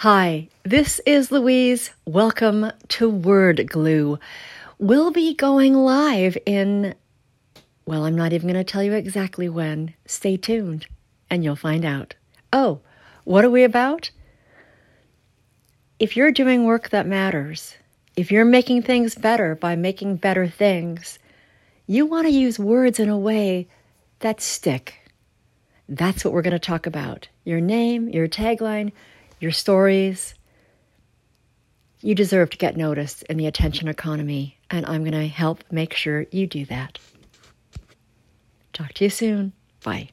Hi, this is Louise. Welcome to Word Glue. We'll be going live in, well, I'm not even going to tell you exactly when. Stay tuned and you'll find out. Oh, what are we about? If you're doing work that matters, if you're making things better by making better things, you want to use words in a way that stick. That's what we're going to talk about. Your name, your tagline, your stories. You deserve to get noticed in the attention economy, and I'm going to help make sure you do that. Talk to you soon. Bye.